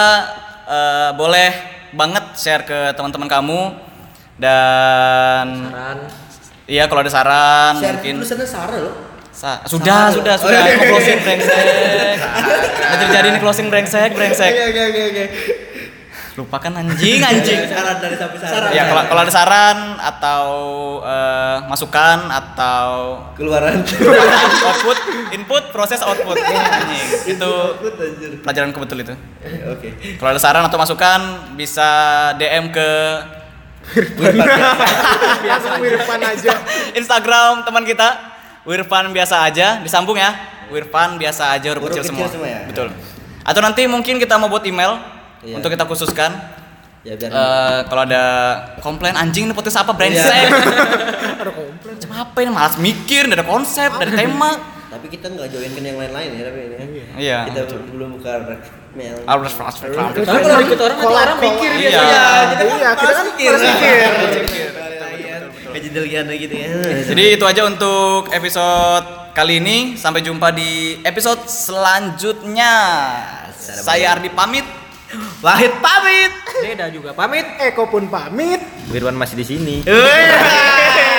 eh, boleh banget share ke teman-teman kamu dan Saran. iya kalau ada saran Share mungkin tulisannya Sarah loh. Sa- sudah sudah Oh, sudah iya, iya, Mau closing iya. brengsek udah terjadi nih closing brengsek brengsek oke oke oke. Lupakan anjing anjing Saran dari sapi saran. ya kalau kalau ada saran atau eh, masukan atau keluaran. output input proses output anjing itu Takut, anjir. pelajaranku betul itu Oke. kalau ada saran atau masukan bisa DM ke Biasa Wirpan aja. Instagram teman kita Wirfan biasa aja disambung ya Wirfan biasa aja huruf Huruf kecil, kecil semua. semua ya? betul atau nanti mungkin kita mau buat email Iya. untuk kita khususkan Ya biar Eh, kalau ada komplain anjing ini podcast apa brengsek Iya. <laughs> Ada komplain. macam apa ini malas mikir ada konsep ada tema tapi kita nggak joinkan yang lain-lain ya tapi ini. Iya, Kita betul. belum buka mail. harus fast Tapi kalau ikut orang nanti orang mikir Iya. ya. Iya, kita kan mikir. Mikir. Kejedelian gitu ya. jadi itu aja untuk episode kali ini sampai jumpa di episode selanjutnya saya Ardi pamit Wahid pamit. Beda juga pamit. Eko pun pamit. Wirwan masih di sini.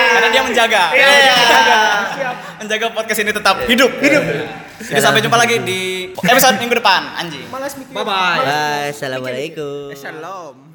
karena dia menjaga Dia menjaga menjaga podcast ini tetap hidup hidup jadi sampai jumpa lagi di episode minggu depan anjing Malas mikir. Bye bye. Bye. Assalamualaikum. Shalom. Salam.